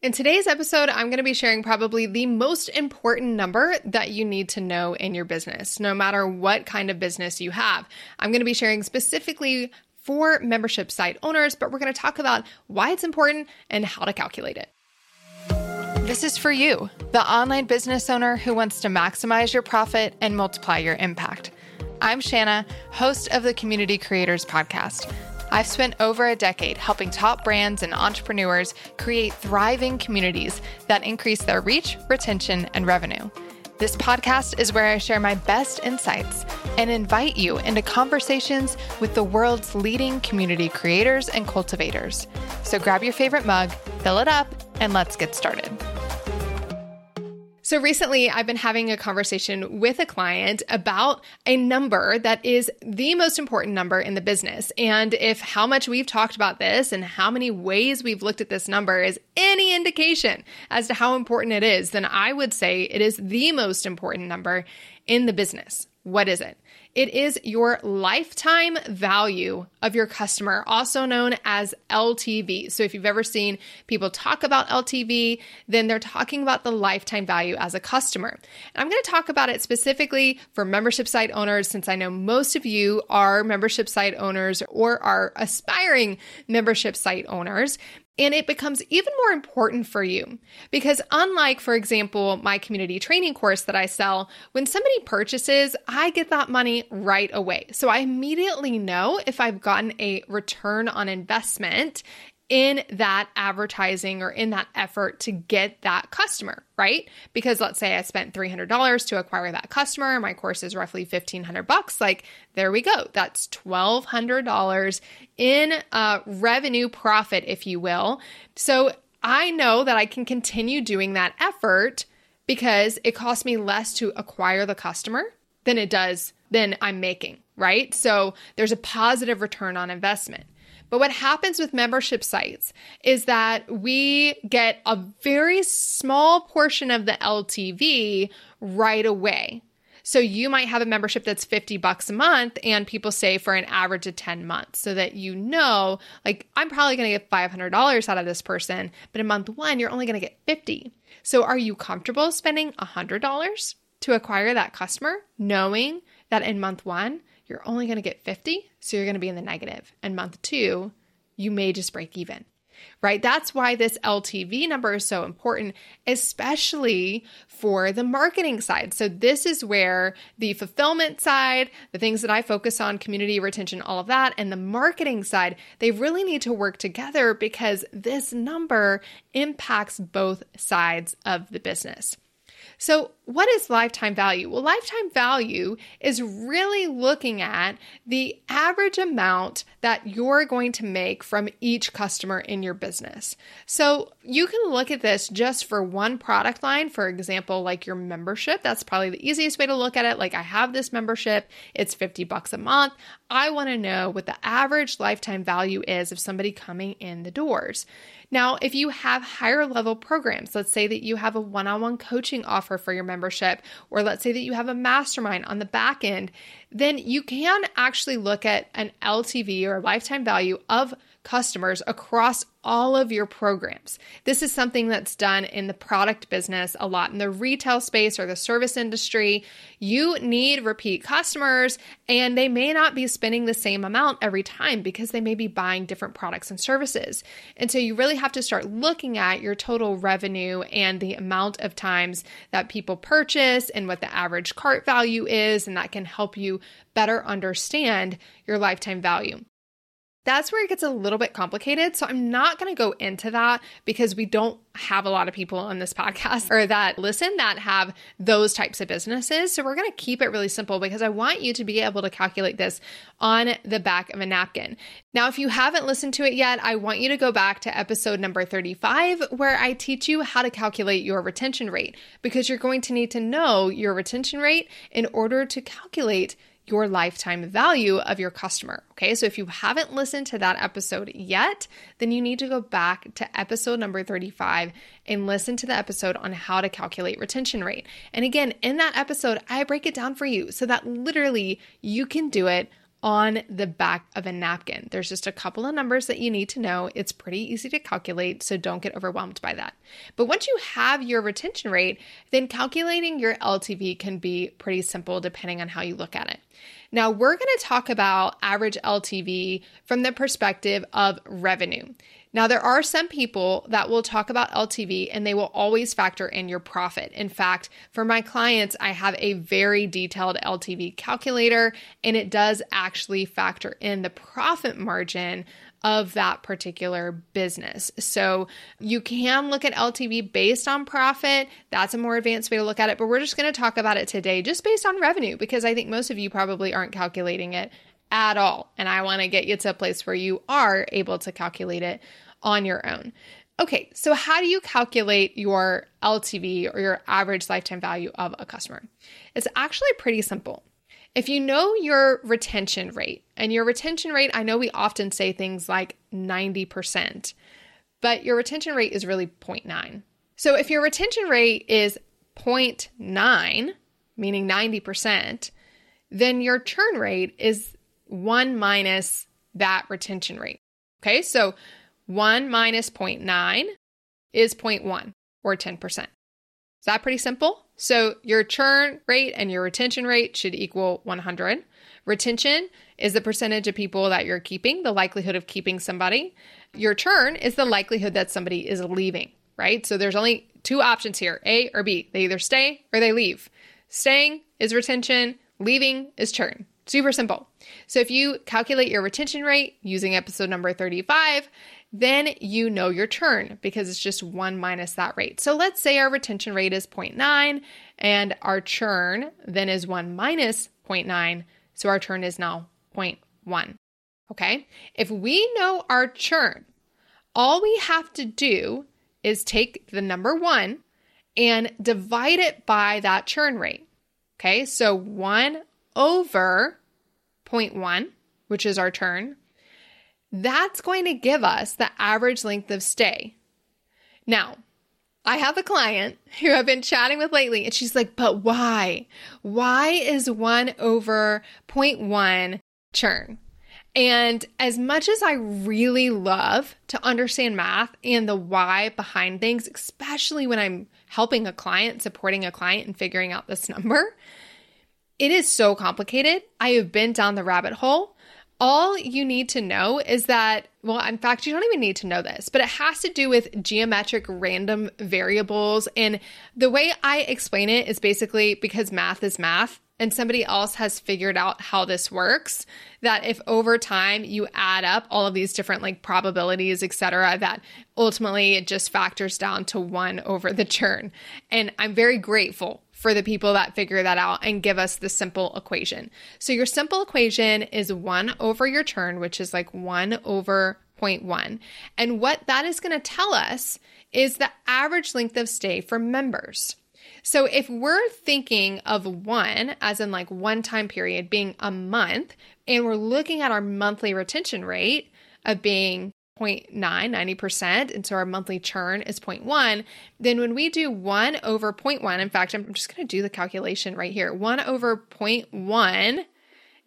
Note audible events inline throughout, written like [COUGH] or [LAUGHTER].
In today's episode, I'm going to be sharing probably the most important number that you need to know in your business, no matter what kind of business you have. I'm going to be sharing specifically for membership site owners, but we're going to talk about why it's important and how to calculate it. This is for you, the online business owner who wants to maximize your profit and multiply your impact. I'm Shana, host of the Community Creators Podcast. I've spent over a decade helping top brands and entrepreneurs create thriving communities that increase their reach, retention, and revenue. This podcast is where I share my best insights and invite you into conversations with the world's leading community creators and cultivators. So grab your favorite mug, fill it up, and let's get started. So recently, I've been having a conversation with a client about a number that is the most important number in the business. And if how much we've talked about this and how many ways we've looked at this number is any indication as to how important it is, then I would say it is the most important number in the business. What is it? It is your lifetime value of your customer, also known as LTV. So, if you've ever seen people talk about LTV, then they're talking about the lifetime value as a customer. And I'm going to talk about it specifically for membership site owners, since I know most of you are membership site owners or are aspiring membership site owners. And it becomes even more important for you because, unlike, for example, my community training course that I sell, when somebody purchases, I get that money right away. So I immediately know if I've gotten a return on investment in that advertising or in that effort to get that customer, right? Because let's say I spent $300 to acquire that customer, my course is roughly 1500 bucks, like there we go. That's $1200 in uh, revenue profit if you will. So I know that I can continue doing that effort because it costs me less to acquire the customer than it does than I'm making, right? So there's a positive return on investment. But what happens with membership sites is that we get a very small portion of the LTV right away. So you might have a membership that's 50 bucks a month and people say for an average of 10 months so that you know like I'm probably going to get $500 out of this person, but in month 1 you're only going to get 50. So are you comfortable spending $100 to acquire that customer knowing that in month 1 you're only going to get 50, so you're going to be in the negative. And month two, you may just break even, right? That's why this LTV number is so important, especially for the marketing side. So, this is where the fulfillment side, the things that I focus on, community retention, all of that, and the marketing side, they really need to work together because this number impacts both sides of the business. So, what is lifetime value? Well, lifetime value is really looking at the average amount that you're going to make from each customer in your business. So, you can look at this just for one product line, for example, like your membership. That's probably the easiest way to look at it. Like, I have this membership, it's 50 bucks a month. I want to know what the average lifetime value is of somebody coming in the doors. Now, if you have higher level programs, let's say that you have a one on one coaching offer for your membership, or let's say that you have a mastermind on the back end, then you can actually look at an LTV or lifetime value of customers across all of your programs. This is something that's done in the product business a lot in the retail space or the service industry. You need repeat customers, and they may not be spending the same amount every time because they may be buying different products and services. And so you really have to start looking at your total revenue and the amount of times that people purchase and what the average cart value is, and that can help you better understand your lifetime value. That's where it gets a little bit complicated. So I'm not going to go into that because we don't have a lot of people on this [LAUGHS] podcast or that listen that have those types of businesses. So we're going to keep it really simple because I want you to be able to calculate this on the back of a napkin. Now, if you haven't listened to it yet, I want you to go back to episode number 35 where I teach you how to calculate your retention rate because you're going to need to know your retention rate in order to calculate your lifetime value of your customer. Okay, so if you haven't listened to that episode yet, then you need to go back to episode number 35 and listen to the episode on how to calculate retention rate. And again, in that episode, I break it down for you so that literally you can do it on the back of a napkin. There's just a couple of numbers that you need to know. It's pretty easy to calculate, so don't get overwhelmed by that. But once you have your retention rate, then calculating your LTV can be pretty simple depending on how you look at it. Now, we're going to talk about average LTV from the perspective of revenue. Now, there are some people that will talk about LTV and they will always factor in your profit. In fact, for my clients, I have a very detailed LTV calculator and it does actually factor in the profit margin of that particular business. So you can look at LTV based on profit. That's a more advanced way to look at it, but we're just going to talk about it today just based on revenue because I think most of you probably aren't calculating it at all. And I want to get you to a place where you are able to calculate it on your own. Okay, so how do you calculate your LTV or your average lifetime value of a customer? It's actually pretty simple. If you know your retention rate, and your retention rate, I know we often say things like 90%, but your retention rate is really 0.9. So if your retention rate is 0.9, meaning 90%, then your churn rate is 1 minus that retention rate. Okay, so 1 minus 0.9 is 0.1 or 10%. Is that pretty simple? So your churn rate and your retention rate should equal 100. Retention is the percentage of people that you're keeping, the likelihood of keeping somebody. Your churn is the likelihood that somebody is leaving, right? So there's only two options here A or B. They either stay or they leave. Staying is retention, leaving is churn. Super simple. So if you calculate your retention rate using episode number 35, then you know your churn because it's just one minus that rate. So let's say our retention rate is 0.9 and our churn then is one minus 0.9. So our churn is now 0.1. Okay. If we know our churn, all we have to do is take the number one and divide it by that churn rate. Okay. So one over 0.1, which is our churn, that's going to give us the average length of stay. Now, I have a client [LAUGHS] who I've been chatting with lately, and she's like, but why? Why is one over 0.1 churn? And as much as I really love to understand math and the why behind things, especially when I'm helping a client, supporting a client, and figuring out this [LAUGHS] number, it is so complicated. I have been down the rabbit hole all you need to know is that, well, in fact, you don't even need to know this, but it has to do with geometric random variables. And the way I explain it is basically because math is math and somebody else has figured out how this works that if over time you add up all of these different like probabilities etc that ultimately it just factors down to 1 over the churn and i'm very grateful for the people that figure that out and give us the simple equation. So your simple equation is 1 over your churn, which is like 1 over 0.1. And what that is going to tell us is the average length of stay for members. So if we're thinking of one as in like one time period being a month, and we're looking at our monthly retention rate of being 0.9, 90%, and so our monthly churn is 0.1, then when we do 1 over 0.1, in fact, I'm just going to do the calculation right here. 1 over 0.1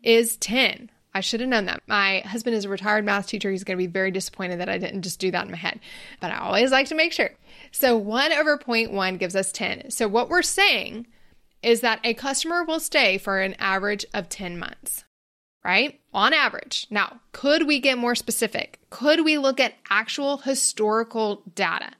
is 10. I should have known that. My husband is a retired math teacher. He's going to be very disappointed that I didn't just do that in my head, but I always like to make sure. So 1 over 0.1 gives us 10. So what we're saying is that a customer will stay for an average of 10 months right? On average. Now, could we get more specific? Could we look at actual historical data?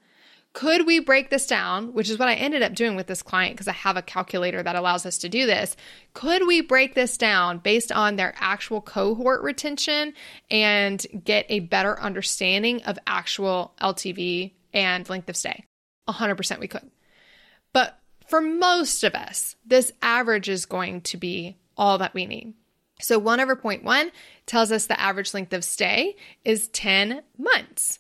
could we break this down, which is what I ended up doing with this client because I have a calculator that allows us to do this. Could we break this down based on their actual cohort retention and get a better understanding of actual LTV and length of stay? 100% we could. But for most of us, this average is going to be all that we need. So 1 over 0.1 tells us the average length of stay is 10 months.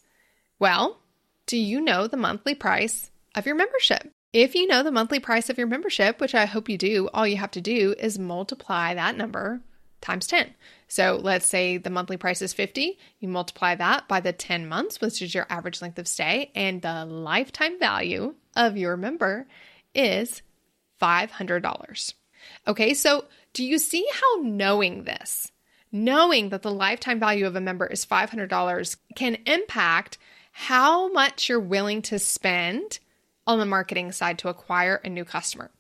Well, do you know the monthly price of your membership? If you know the monthly price of your membership, which I hope you do, all you have to do is multiply that number times 10. So let's say the monthly price is 50, you multiply that by the 10 months, which is your average length of stay, and the lifetime value of your member is $500. Okay, so do you see how knowing this, knowing that the lifetime value of a member is $500, can impact how much you're willing to spend on the marketing side to acquire a new customer?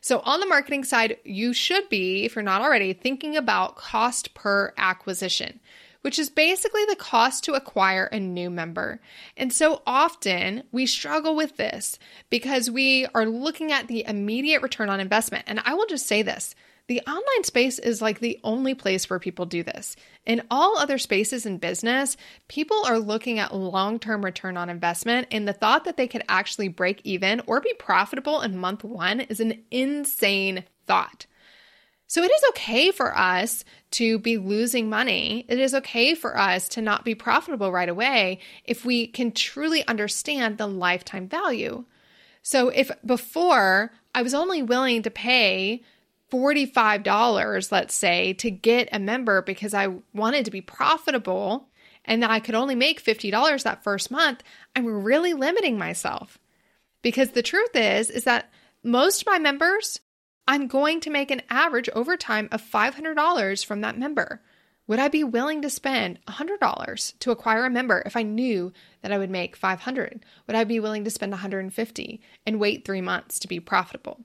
So, on the marketing side, you should be, if you're not already, thinking about cost per acquisition, which is basically the cost to acquire a new member. And so often we struggle with this because we are looking at the immediate return on investment. And I will just say this the online space is like the only place where people do this. In all other spaces in business, people are looking at long term return on investment, and the thought that they could actually break even or be profitable in month one is an insane thought. So it is okay for us to be losing money. It is okay for us to not be profitable right away if we can truly understand the lifetime value. So if before I was only willing to pay $45, let's say, to get a member because I wanted to be profitable and that I could only make $50 that first month, I'm really limiting myself. Because the truth is is that most of my members, I'm going to make an average over time of $500 from that member. Would I be willing to spend $100 to acquire a member if I knew that I would make 500? Would I be willing to spend 150 and wait 3 months to be profitable?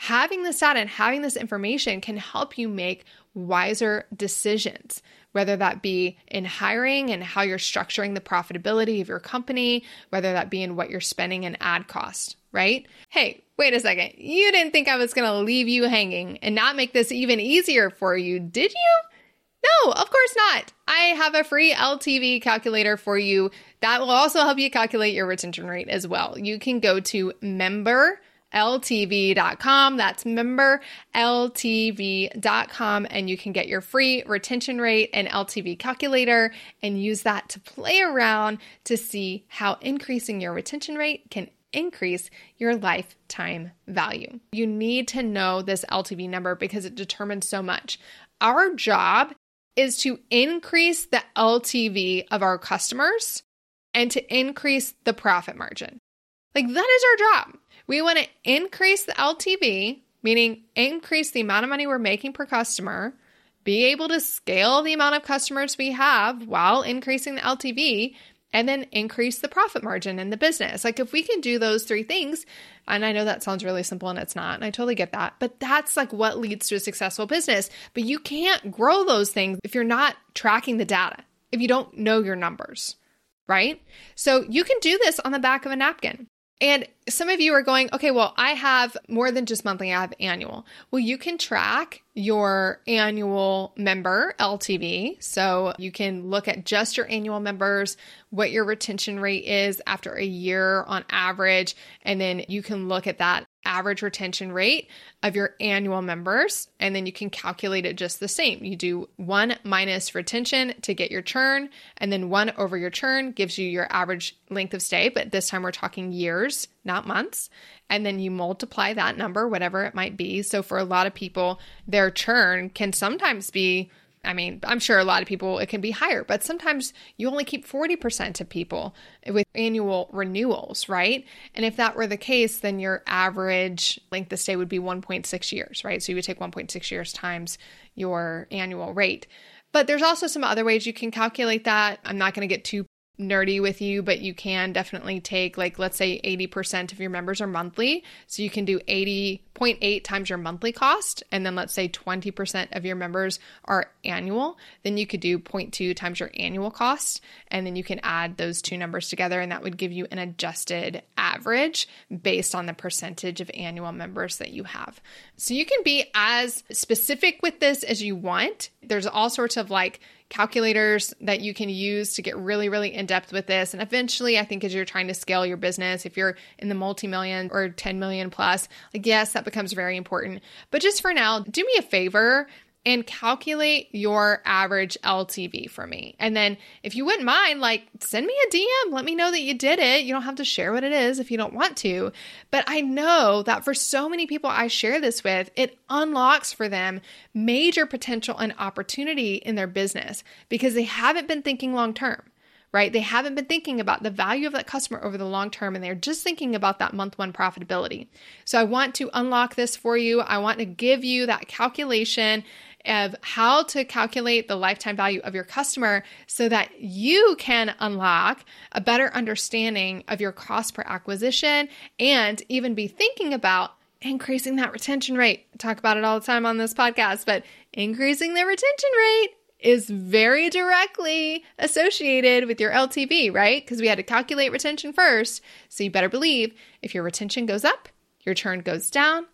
Having this data and having this information can help you make wiser decisions, whether that be in hiring and how you're structuring the profitability of your company, whether that be in what you're spending in ad cost, right? Hey, wait a second. You didn't think I was going to leave you hanging and not make this even easier for you, did you? No, of course not. I have a free LTV calculator for you that will also help you calculate your retention rate as well. You can go to member ltv.com. That's member ltv.com. And you can get your free retention rate and LTV calculator and use that to play around to see how increasing your retention rate can increase your lifetime value. You need to know this LTV number because it determines so much. Our job is to increase the LTV of our customers and to increase the profit margin. Like that is our job. We want to increase the LTV, meaning increase the amount of money we're making per customer, be able to scale the amount of customers we have while increasing the LTV, and then increase the profit margin in the business. Like if we can do those three things, and I know that sounds really simple and it's not, and I totally get that, but that's like what leads to a successful business. But you can't grow those things if you're not tracking the data, if you don't know your numbers, right? So you can do this on the back of a napkin. And some of you are going, okay, well, I have more than just monthly, I have annual. Well, you can track your annual member LTV. So you can look at just your annual members, what your retention rate is after a year on average, and then you can look at that average retention rate of your annual members, and then you can calculate it just the same. You do one minus retention to get your churn, and then one over your churn gives you your average length of stay, but this time we're talking years, not months. And then you multiply that number, whatever it might be. So for a lot of people, their churn can sometimes be I mean, I'm sure a lot of people it can be higher, but sometimes you only keep 40% of people with annual renewals, right? And if that were the case, then your average length of stay would be 1.6 years, right? So you would take 1.6 years times your annual rate. But there's also some other ways you can calculate that. I'm not going to get too nerdy with you, but you can definitely take, like, let's say 80% of your members are monthly. So you can do 80.8 times your monthly cost. And then let's say 20% of your members are annual. Then you could do 0.2 times your annual cost. And then you can add those two numbers together. And that would give you an adjusted average based on the percentage of annual members that you have. So you can be as specific with this as you want. There's all sorts of like, calculators that you can use to get really, really in depth with this. And eventually, I think as you're trying to scale your business, if you're in the multi million or 10 million plus, like, yes, that becomes very important. But just for now, do me a favor and calculate your average LTV for me. And then if you wouldn't mind, like send me a DM, let me know that you did it. You don't have to share what it is if you don't want to. But I know that for so many people I share this with, it unlocks for them major potential and opportunity in their business because they haven't been thinking long term right? They haven't been thinking about the value of that customer over the long term and they're just thinking about that month one profitability. So I want to unlock this for you. I want to give you that calculation of how to calculate the lifetime value of your customer so that you can unlock a better understanding of your cost per acquisition and even be thinking about increasing that retention rate. I talk about it all the time on this podcast, but increasing the retention rate is very directly associated with your LTV, right? Because we had to calculate retention first. So you better believe if your retention goes up, your churn goes down,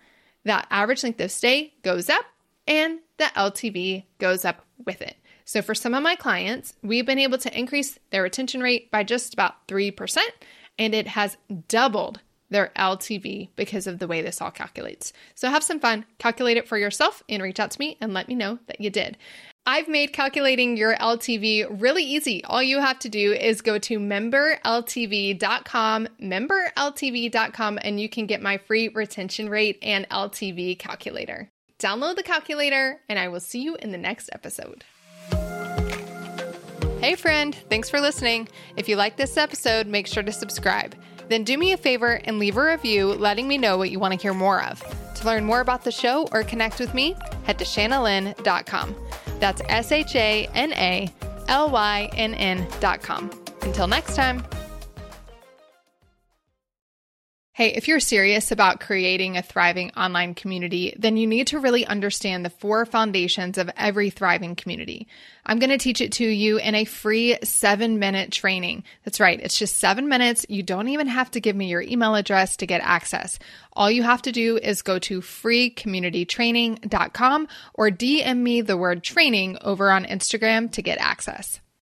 that average length of stay goes up, and the LTV goes up with it. So for some of my clients, we've been able to increase their retention rate by just about 3%, and it has doubled their LTV because of the way this all calculates. So have some fun, calculate it for yourself, and reach out to me and let me know that you did. I've made calculating your LTV really easy. All you have to do is go to memberltv.com, memberltv.com, and you can get my free retention rate and LTV calculator. Download the calculator, and I will see you in the next episode. Hey, friend, thanks for listening. If you like this episode, make sure to subscribe. Then do me a favor and leave a review letting me know what you want to hear more of. To learn more about the show or connect with me, head to shanalynn.com. That's S H A N A L Y N N.com. Until next time. Hey, if you're serious about creating a thriving online community, then you need to really understand the four foundations of every thriving community. I'm going to teach it to you in a free seven minute training. That's right. It's just seven minutes. You don't even have to give me your email address to get access. All you have to do is go to freecommunitytraining.com or DM me the word training over on Instagram to get access.